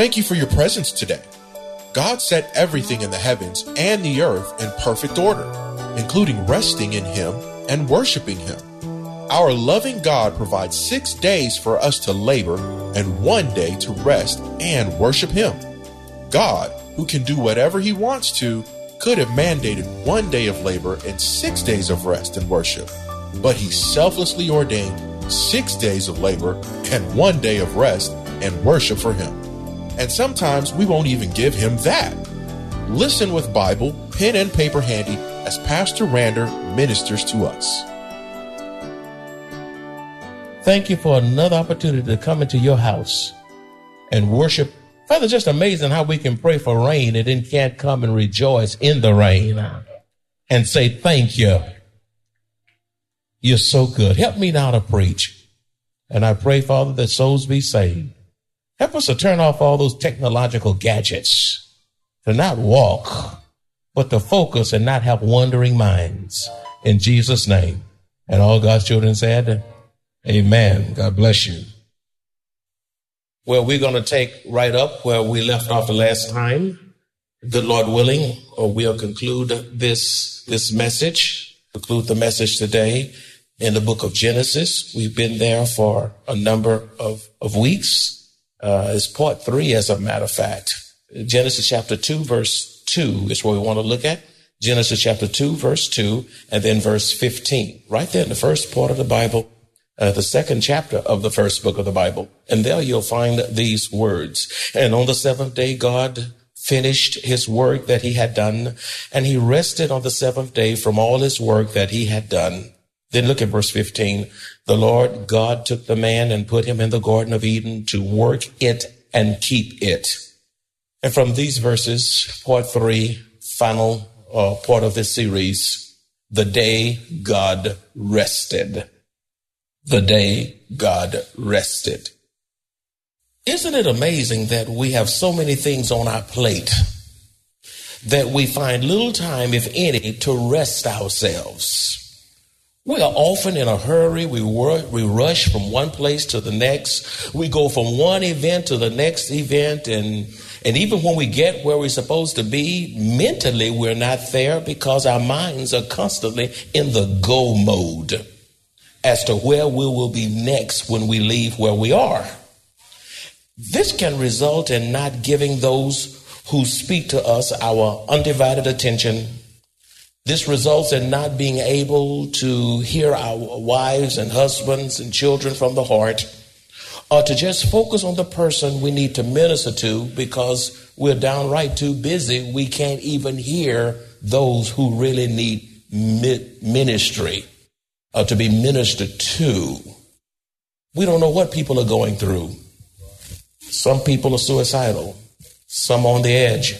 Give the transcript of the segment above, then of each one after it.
Thank you for your presence today. God set everything in the heavens and the earth in perfect order, including resting in Him and worshiping Him. Our loving God provides six days for us to labor and one day to rest and worship Him. God, who can do whatever He wants to, could have mandated one day of labor and six days of rest and worship, but He selflessly ordained six days of labor and one day of rest and worship for Him. And sometimes we won't even give Him that. Listen with Bible, pen, and paper handy as Pastor Rander ministers to us. Thank you for another opportunity to come into your house and worship. Father, just amazing how we can pray for rain and then can't come and rejoice in the rain and say, Thank you. You're so good. Help me now to preach. And I pray, Father, that souls be saved. Help us to turn off all those technological gadgets, to not walk, but to focus and not have wandering minds. In Jesus' name. And all God's children said, Amen. God bless you. Well, we're going to take right up where we left off the last time. Good Lord willing, or we'll conclude this, this message, conclude the message today in the book of Genesis. We've been there for a number of, of weeks. Uh, it's part three, as a matter of fact. Genesis chapter 2, verse 2 is what we want to look at. Genesis chapter 2, verse 2, and then verse 15. Right there in the first part of the Bible, uh, the second chapter of the first book of the Bible. And there you'll find these words. And on the seventh day, God finished his work that he had done, and he rested on the seventh day from all his work that he had done. Then look at verse 15. The Lord God took the man and put him in the Garden of Eden to work it and keep it. And from these verses, part three, final uh, part of this series, the day God rested. The day God rested. Isn't it amazing that we have so many things on our plate that we find little time, if any, to rest ourselves? We are often in a hurry. We, wor- we rush from one place to the next. We go from one event to the next event. And, and even when we get where we're supposed to be, mentally we're not there because our minds are constantly in the go mode as to where we will be next when we leave where we are. This can result in not giving those who speak to us our undivided attention this results in not being able to hear our wives and husbands and children from the heart, or to just focus on the person we need to minister to because we're downright too busy. We can't even hear those who really need ministry or to be ministered to. We don't know what people are going through. Some people are suicidal, some on the edge,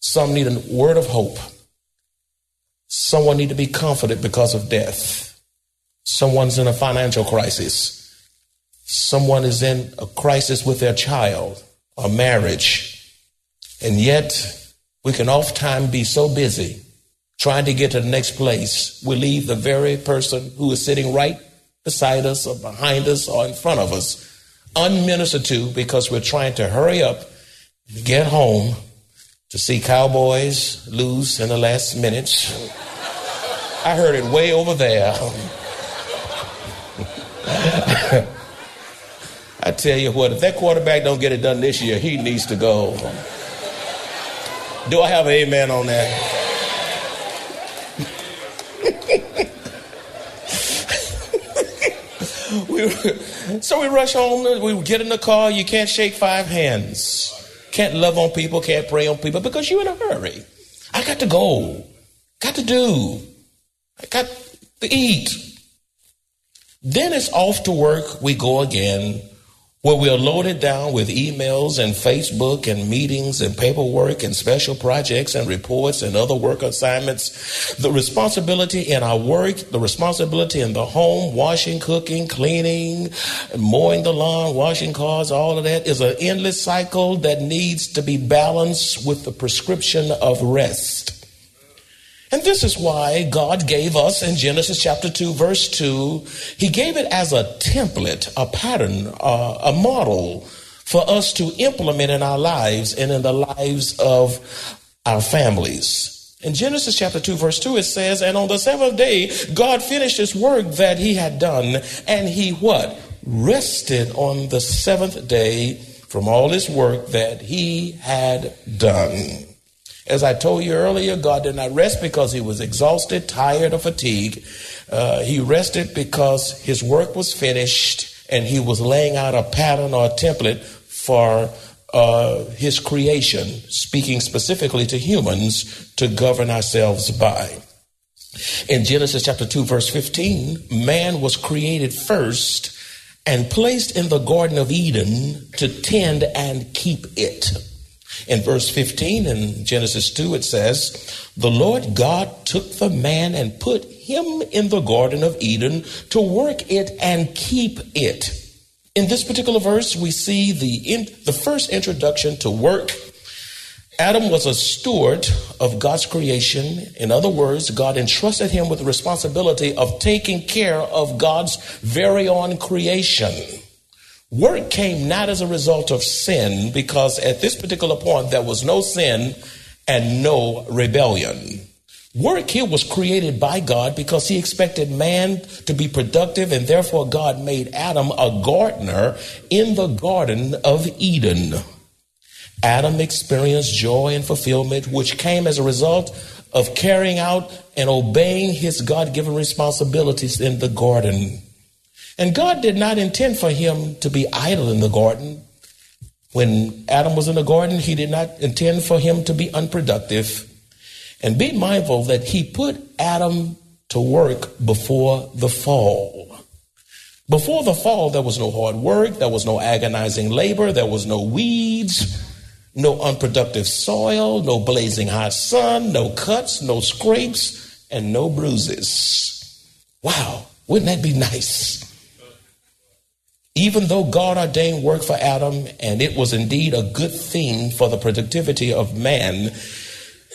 some need a word of hope. Someone need to be comforted because of death. Someone's in a financial crisis. Someone is in a crisis with their child or marriage. And yet, we can oftentimes be so busy trying to get to the next place, we leave the very person who is sitting right beside us or behind us or in front of us unministered to because we're trying to hurry up get home to see Cowboys lose in the last minutes. I heard it way over there. I tell you what, if that quarterback don't get it done this year, he needs to go. Do I have an amen on that? we, so we rush home, we get in the car, you can't shake five hands. Can't love on people, can't pray on people because you're in a hurry. I got to go, got to do, I got to eat. Then it's off to work. We go again where we are loaded down with emails and Facebook and meetings and paperwork and special projects and reports and other work assignments. The responsibility in our work, the responsibility in the home, washing, cooking, cleaning, mowing the lawn, washing cars, all of that is an endless cycle that needs to be balanced with the prescription of rest. And this is why God gave us in Genesis chapter 2, verse 2, He gave it as a template, a pattern, uh, a model for us to implement in our lives and in the lives of our families. In Genesis chapter 2, verse 2, it says, And on the seventh day, God finished his work that he had done, and he what? Rested on the seventh day from all his work that he had done. As I told you earlier, God did not rest because he was exhausted, tired, or fatigued. Uh, he rested because his work was finished and he was laying out a pattern or a template for uh, his creation, speaking specifically to humans to govern ourselves by. In Genesis chapter 2, verse 15, man was created first and placed in the Garden of Eden to tend and keep it. In verse 15 in Genesis 2, it says, The Lord God took the man and put him in the Garden of Eden to work it and keep it. In this particular verse, we see the, in, the first introduction to work. Adam was a steward of God's creation. In other words, God entrusted him with the responsibility of taking care of God's very own creation. Work came not as a result of sin, because at this particular point there was no sin and no rebellion. Work here was created by God because he expected man to be productive, and therefore God made Adam a gardener in the Garden of Eden. Adam experienced joy and fulfillment, which came as a result of carrying out and obeying his God given responsibilities in the garden. And God did not intend for him to be idle in the garden. When Adam was in the garden, he did not intend for him to be unproductive. And be mindful that he put Adam to work before the fall. Before the fall, there was no hard work, there was no agonizing labor, there was no weeds, no unproductive soil, no blazing hot sun, no cuts, no scrapes, and no bruises. Wow, wouldn't that be nice? Even though God ordained work for Adam, and it was indeed a good thing for the productivity of man,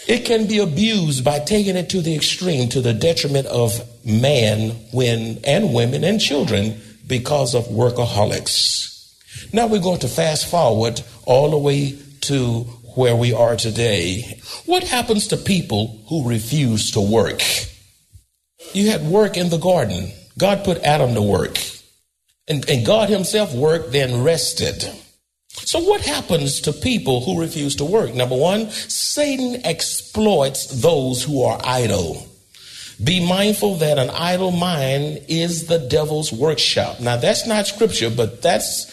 it can be abused by taking it to the extreme to the detriment of man when and women and children because of workaholics. Now we're going to fast forward all the way to where we are today. What happens to people who refuse to work? You had work in the garden. God put Adam to work. And, and God Himself worked, then rested. So, what happens to people who refuse to work? Number one, Satan exploits those who are idle. Be mindful that an idle mind is the devil's workshop. Now, that's not scripture, but that's,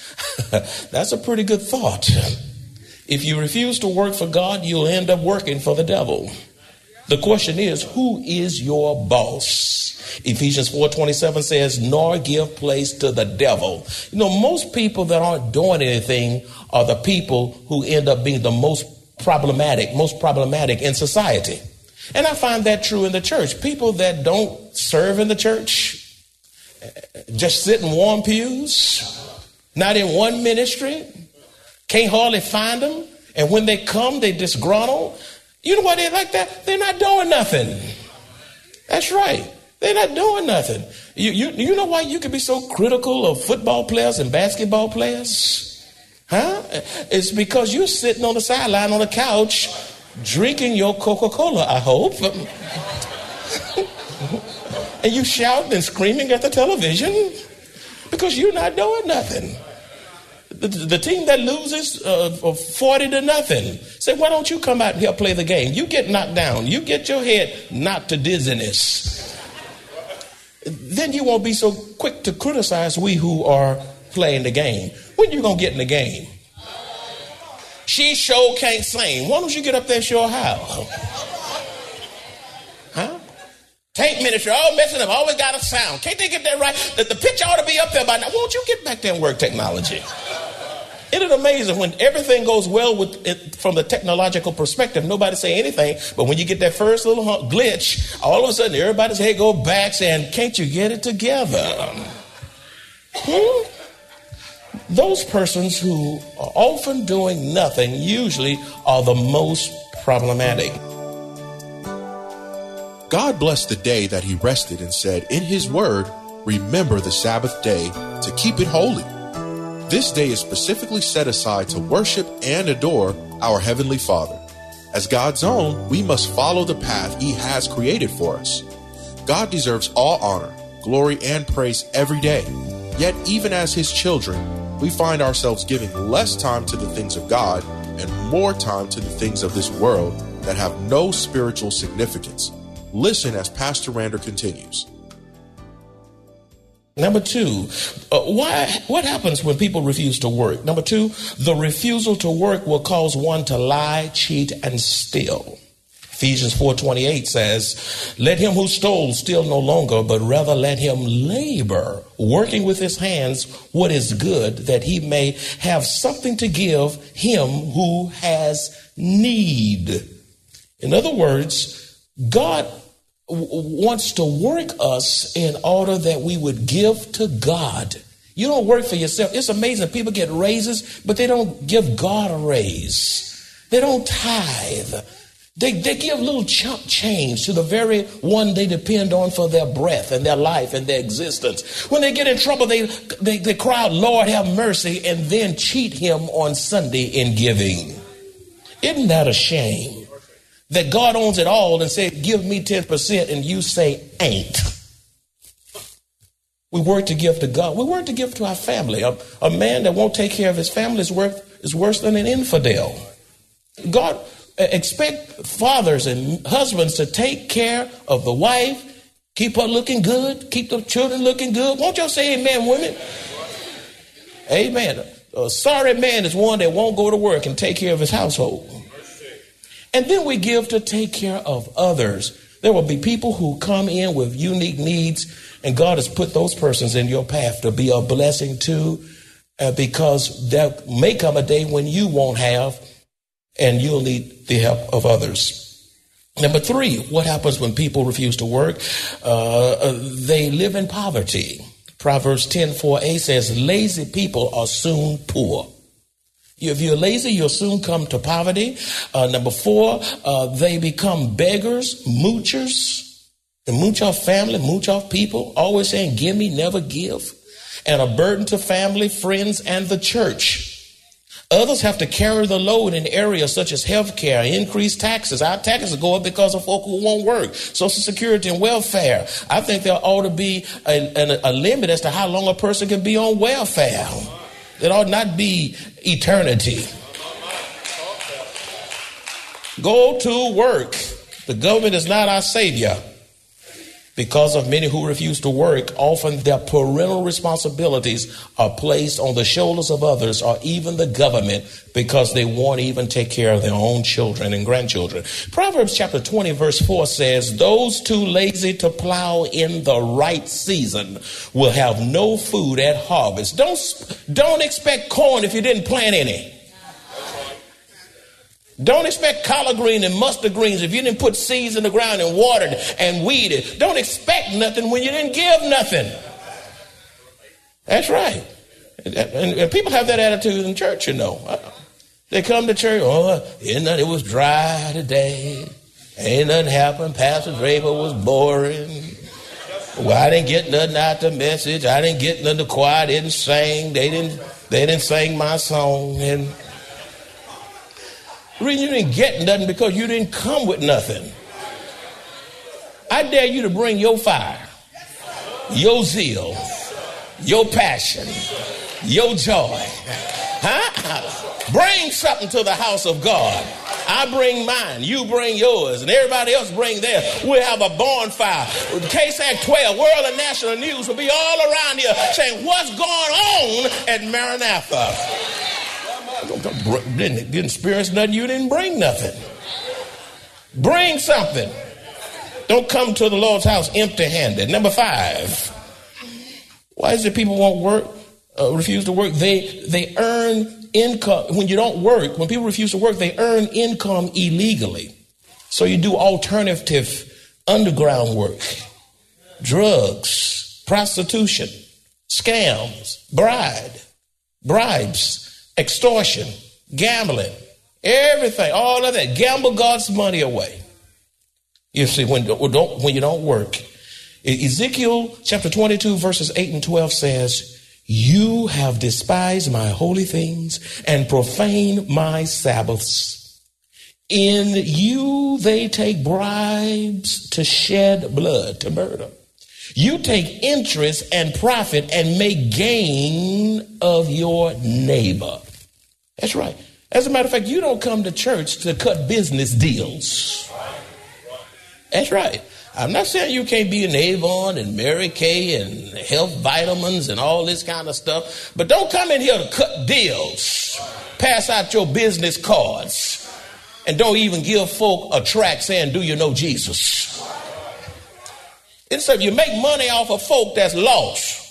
that's a pretty good thought. If you refuse to work for God, you'll end up working for the devil. The question is, who is your boss? Ephesians 4:27 says, "Nor give place to the devil." You know, most people that aren't doing anything are the people who end up being the most problematic, most problematic in society. And I find that true in the church. People that don't serve in the church, just sit in warm pews, not in one ministry, can't hardly find them, and when they come, they disgruntled. You know why they're like that? They're not doing nothing. That's right. They're not doing nothing. You, you, you know why you can be so critical of football players and basketball players? Huh? It's because you're sitting on the sideline on the couch drinking your Coca Cola, I hope. and you shouting and screaming at the television because you're not doing nothing. The, the team that loses uh, 40 to nothing say, why don't you come out here play the game? You get knocked down. You get your head knocked to dizziness then you won't be so quick to criticize we who are playing the game. When you gonna get in the game? She sure can't sing. Why don't you get up there and show how? Huh? Tank ministry, all messing up, always got a sound. Can't they get that right? The, the pitch ought to be up there by now. Won't you get back there and work technology? Isn't it amazing when everything goes well with it from the technological perspective? Nobody say anything, but when you get that first little glitch, all of a sudden everybody's head go back saying, "Can't you get it together?" Hmm? Those persons who are often doing nothing usually are the most problematic. God blessed the day that he rested and said, In his word, remember the Sabbath day to keep it holy. This day is specifically set aside to worship and adore our Heavenly Father. As God's own, we must follow the path He has created for us. God deserves all honor, glory, and praise every day. Yet, even as His children, we find ourselves giving less time to the things of God and more time to the things of this world that have no spiritual significance. Listen as Pastor Rander continues. Number two, uh, why, what happens when people refuse to work? Number two, the refusal to work will cause one to lie, cheat, and steal. Ephesians 4:28 says, "Let him who stole steal no longer, but rather let him labor, working with his hands what is good, that he may have something to give him who has need." In other words, God wants to work us in order that we would give to God. You don't work for yourself. It's amazing. People get raises, but they don't give God a raise. They don't tithe. They, they give little chump change to the very one they depend on for their breath and their life and their existence. When they get in trouble, they, they, they cry out, Lord, have mercy, and then cheat him on Sunday in giving. Isn't that a shame? That God owns it all and said, Give me 10%, and you say, Ain't. We work to give to God. We work to give to our family. A, a man that won't take care of his family is, worth, is worse than an infidel. God expect fathers and husbands to take care of the wife, keep her looking good, keep the children looking good. Won't y'all say amen, women? Amen. A sorry man is one that won't go to work and take care of his household. And then we give to take care of others. There will be people who come in with unique needs, and God has put those persons in your path to be a blessing to, uh, because there may come a day when you won't have, and you'll need the help of others. Number three, what happens when people refuse to work? Uh, uh they live in poverty. Proverbs 10 4a says, Lazy people are soon poor. If you're lazy, you'll soon come to poverty. Uh, number four, uh, they become beggars, moochers, and mooch off family, mooch off people, always saying, give me, never give, and a burden to family, friends, and the church. Others have to carry the load in areas such as health care, increased taxes. Our taxes go up because of folk who won't work, Social Security and welfare. I think there ought to be a, a, a limit as to how long a person can be on welfare. It ought not be eternity. Go to work. The government is not our savior. Because of many who refuse to work, often their parental responsibilities are placed on the shoulders of others or even the government because they won't even take care of their own children and grandchildren. Proverbs chapter 20 verse 4 says, those too lazy to plow in the right season will have no food at harvest. Don't, don't expect corn if you didn't plant any. Don't expect collard greens and mustard greens if you didn't put seeds in the ground and watered and weeded. Don't expect nothing when you didn't give nothing. That's right. And, people have that attitude in church, you know. Uh-uh. They come to church, oh, uh, it was dry today. Ain't nothing happened. Pastor Draper was boring. Well, I didn't get nothing out the message. I didn't get nothing. The choir didn't sing. They didn't. They didn't sing my song. And reason you didn't get nothing because you didn't come with nothing. I dare you to bring your fire, your zeal, your passion, your joy. Huh? Bring something to the house of God. I bring mine, you bring yours, and everybody else bring theirs. We'll have a bonfire. KSAT 12, World and National News will be all around here saying, What's going on at Maranatha? Didn't, didn't experience nothing, you didn't bring nothing. Bring something. Don't come to the Lord's house empty handed. Number five, why is it people won't work, uh, refuse to work? They, they earn income. When you don't work, when people refuse to work, they earn income illegally. So you do alternative underground work, drugs, prostitution, scams, bride, bribes, extortion, gambling, everything, all of that. Gamble God's money away. You see, when, when you don't work, Ezekiel chapter 22, verses 8 and 12 says, You have despised my holy things and profaned my Sabbaths. In you they take bribes to shed blood, to murder. You take interest and profit and make gain of your neighbor. That's right. As a matter of fact, you don't come to church to cut business deals. That's right. I'm not saying you can't be an Avon and Mary Kay and health vitamins and all this kind of stuff, but don't come in here to cut deals, pass out your business cards, and don't even give folk a track saying, Do you know Jesus? Instead, you make money off of folk that's lost.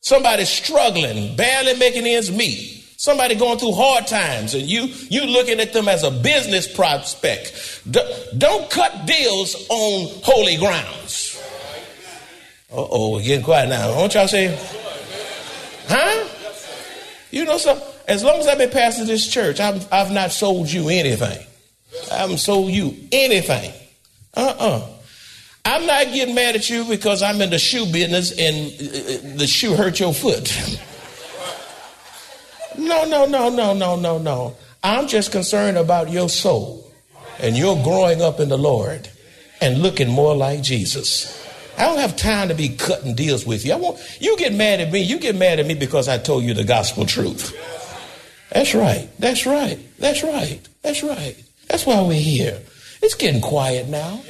Somebody struggling, barely making ends meet. Somebody going through hard times, and you you looking at them as a business prospect. D- don't cut deals on holy grounds. Uh oh, we're getting quiet now. Won't y'all say, huh? You know something? As long as I've been pastor this church, I've, I've not sold you anything. I haven't sold you anything. Uh uh-uh. uh I'm not getting mad at you because I'm in the shoe business and uh, the shoe hurt your foot. No, no, no, no, no, no, no. I'm just concerned about your soul and your growing up in the Lord and looking more like Jesus. I don't have time to be cutting deals with you. I want you get mad at me. You get mad at me because I told you the gospel truth. That's right. That's right. That's right. That's right. That's why we're here. It's getting quiet now.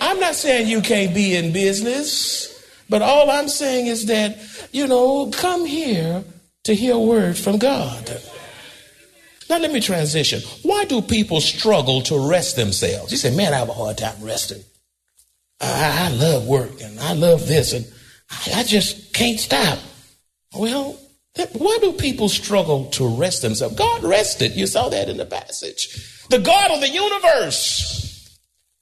I'm not saying you can't be in business, but all I'm saying is that, you know, come here to hear a word from God. Now, let me transition. Why do people struggle to rest themselves? You say, man, I have a hard time resting. I, I love work and I love this and I, I just can't stop. Well, why do people struggle to rest themselves? God rested. You saw that in the passage. The God of the universe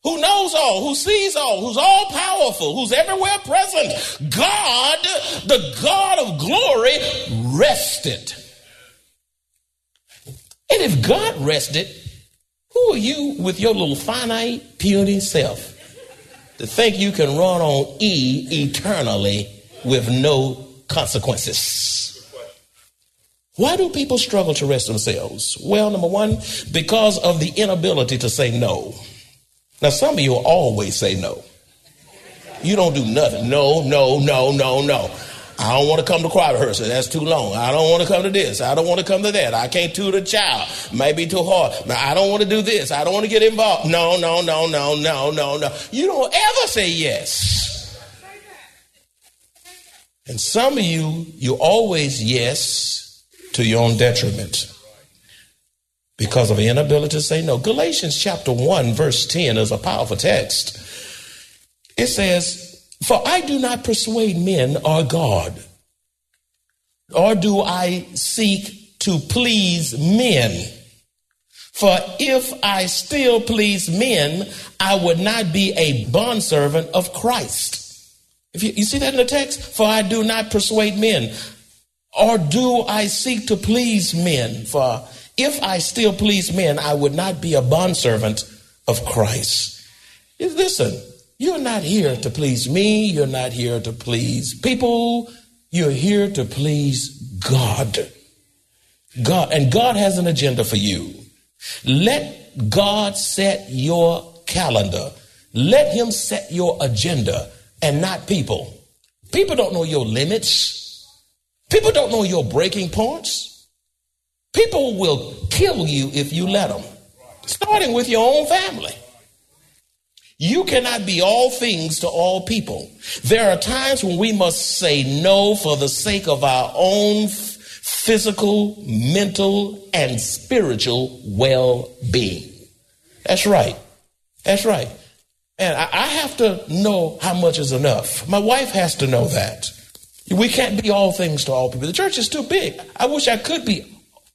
who knows all, who sees all, who's all powerful, who's everywhere present. God, the God of glory, rested. And if God rested, who are you with your little finite, puny self to think you can run on E eternally with no consequences? Why do people struggle to rest themselves? Well, number one, because of the inability to say no. Now, some of you will always say no. You don't do nothing. No, no, no, no, no. I don't want to come to choir rehearsal. That's too long. I don't want to come to this. I don't want to come to that. I can't tutor a child. Might be too hard. I don't want to do this. I don't want to get involved. No, no, no, no, no, no, no. You don't ever say yes. And some of you, you always yes to your own detriment because of inability to say no. Galatians chapter 1, verse 10 is a powerful text. It says, For I do not persuade men or God, or do I seek to please men. For if I still please men, I would not be a bondservant of Christ. If you, you see that in the text? For I do not persuade men, or do I seek to please men? For if I still please men, I would not be a bondservant of Christ. Listen, you're not here to please me. You're not here to please people. You're here to please God. God, and God has an agenda for you. Let God set your calendar. Let Him set your agenda and not people. People don't know your limits. People don't know your breaking points. People will kill you if you let them, starting with your own family. You cannot be all things to all people. There are times when we must say no for the sake of our own physical, mental, and spiritual well being. That's right. That's right. And I, I have to know how much is enough. My wife has to know that. We can't be all things to all people. The church is too big. I wish I could be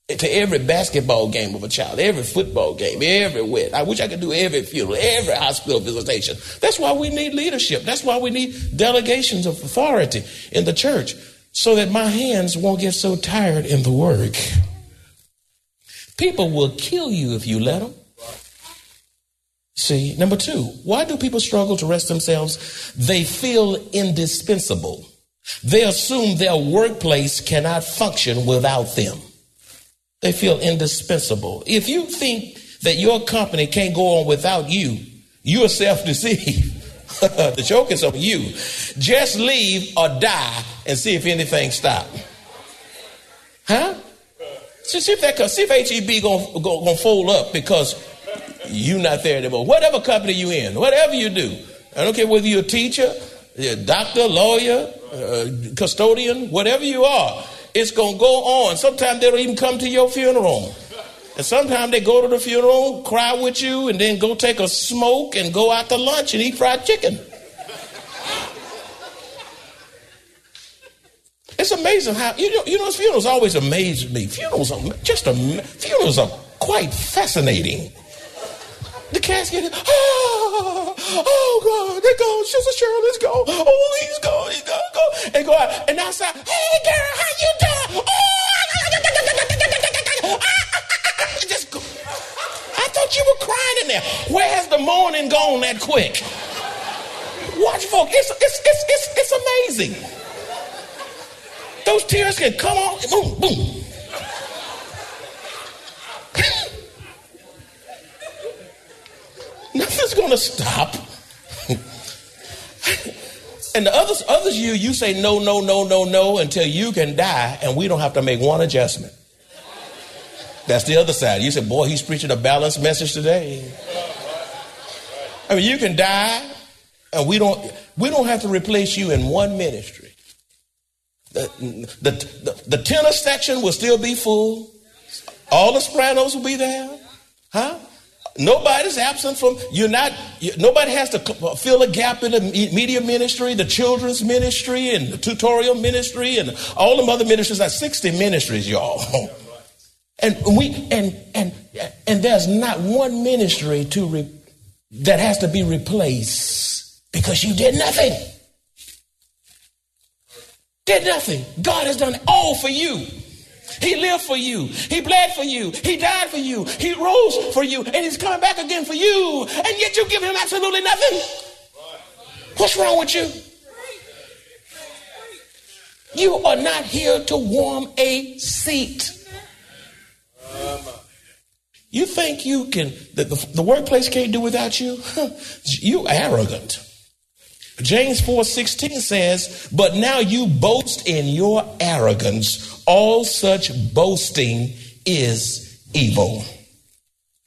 to every basketball game of a child, every football game, everywhere. I wish I could do every funeral, every hospital visitation. That's why we need leadership. That's why we need delegations of authority in the church so that my hands won't get so tired in the work. People will kill you if you let them. See, number two, why do people struggle to rest themselves? They feel indispensable. They assume their workplace cannot function without them. They feel indispensable. If you think that your company can't go on without you, you are self deceived. the joke is on you. Just leave or die and see if anything stops. Huh? See, see if that see if HEB gonna, gonna fold up because you're not there anymore. Whatever company you in, whatever you do, I don't care whether you're a teacher, a doctor, lawyer, uh, custodian, whatever you are it's going to go on. Sometimes they don't even come to your funeral. And sometimes they go to the funeral, cry with you, and then go take a smoke and go out to lunch and eat fried chicken. It's amazing how you know. You know, funerals always amaze me. Funerals are just a funerals are quite fascinating. The casket, oh, ah, oh God, they go, Sister Cheryl, let's go. Oh, he's go, he's go, go, and go out. And outside, hey girl, how you doing? Oh, just go. I thought you were crying in there. Where has the mourning gone that quick? Watch, folks. It's it's it's it's, it's amazing. Those tears can come on, boom, boom. Nothing's going to stop. and the others, others you, you say no, no, no, no, no until you can die, and we don't have to make one adjustment. That's the other side. You say, boy, he's preaching a balanced message today. I mean, you can die, and we don't we don't have to replace you in one ministry. The, the, the, the tenor section will still be full. All the sopranos will be there. Huh? Nobody's absent from, you're not, nobody has to fill a gap in the media ministry, the children's ministry, and the tutorial ministry, and all the other ministries. That's 60 ministries, y'all. And we, and, and, and there's not one ministry to re, that has to be replaced because you did nothing. Did nothing. God has done all for you. He lived for you. He bled for you. He died for you. He rose for you. And he's coming back again for you. And yet you give him absolutely nothing. What's wrong with you? You are not here to warm a seat. You think you can, that the, the workplace can't do without you? you arrogant. James 4:16 says, "But now you boast in your arrogance. All such boasting is evil."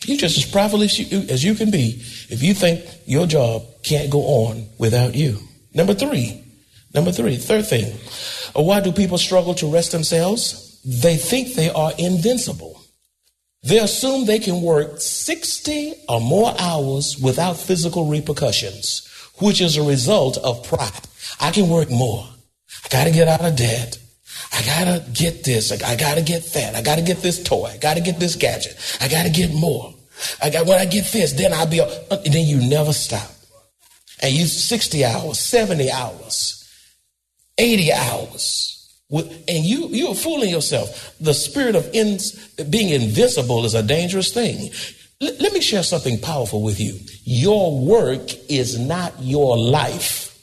You're just as prideful as you, as you can be if you think your job can't go on without you. Number three, number three, third thing. Uh, why do people struggle to rest themselves? They think they are invincible. They assume they can work 60 or more hours without physical repercussions which is a result of pride. I can work more. I got to get out of debt. I got to get this. I got to get that. I got to get this toy. I got to get this gadget. I got to get more. I got, when I get this, then I'll be, and then you never stop. And you 60 hours, 70 hours, 80 hours. And you, you're fooling yourself. The spirit of in, being invisible is a dangerous thing. L- let me share something powerful with you. Your work is not your life,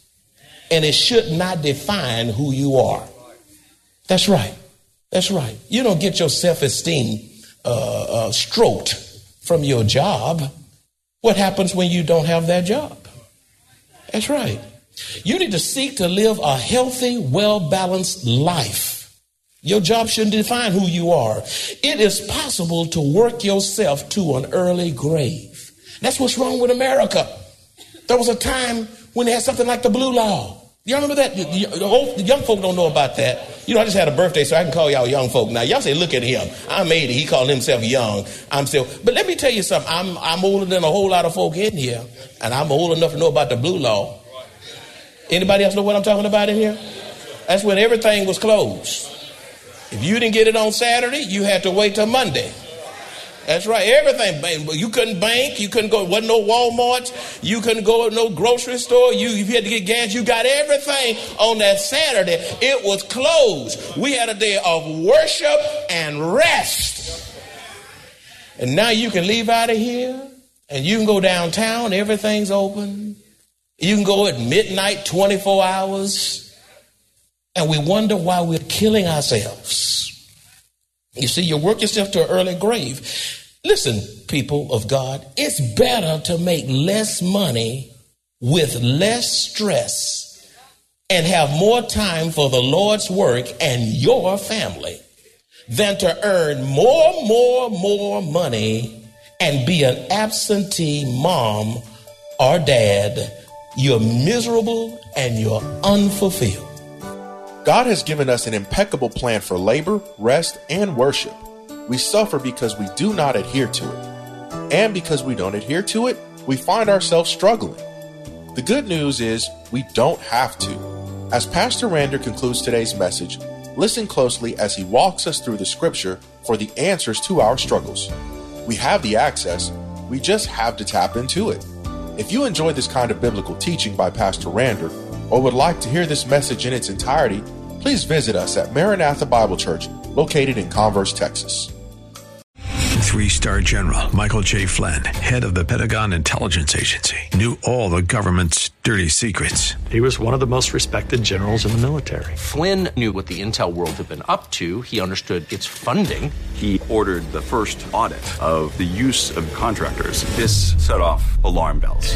and it should not define who you are. That's right. That's right. You don't get your self esteem uh, uh, stroked from your job. What happens when you don't have that job? That's right. You need to seek to live a healthy, well balanced life. Your job shouldn't define who you are. It is possible to work yourself to an early grave. That's what's wrong with America. There was a time when they had something like the blue law. Y'all remember that? The, the, old, the young folk don't know about that. You know, I just had a birthday, so I can call y'all young folk. Now, y'all say, look at him. I'm 80. He called himself young. I'm still. But let me tell you something. I'm, I'm older than a whole lot of folk in here, and I'm old enough to know about the blue law. Anybody else know what I'm talking about in here? That's when everything was closed. If you didn't get it on Saturday, you had to wait till Monday. That's right. Everything. You couldn't bank. You couldn't go. Wasn't no Walmart. You couldn't go to no grocery store. You, you had to get gas, you got everything on that Saturday. It was closed. We had a day of worship and rest. And now you can leave out of here and you can go downtown. Everything's open. You can go at midnight, 24 hours. And we wonder why we're killing ourselves. You see, you work yourself to an early grave. Listen, people of God, it's better to make less money with less stress and have more time for the Lord's work and your family than to earn more, more, more money and be an absentee mom or dad. You're miserable and you're unfulfilled. God has given us an impeccable plan for labor, rest, and worship. We suffer because we do not adhere to it. And because we don't adhere to it, we find ourselves struggling. The good news is we don't have to. As Pastor Rander concludes today's message, listen closely as he walks us through the scripture for the answers to our struggles. We have the access, we just have to tap into it. If you enjoy this kind of biblical teaching by Pastor Rander, or would like to hear this message in its entirety, please visit us at Maranatha Bible Church, located in Converse, Texas. Three star general Michael J. Flynn, head of the Pentagon Intelligence Agency, knew all the government's dirty secrets. He was one of the most respected generals in the military. Flynn knew what the intel world had been up to, he understood its funding. He ordered the first audit of the use of contractors. This set off alarm bells.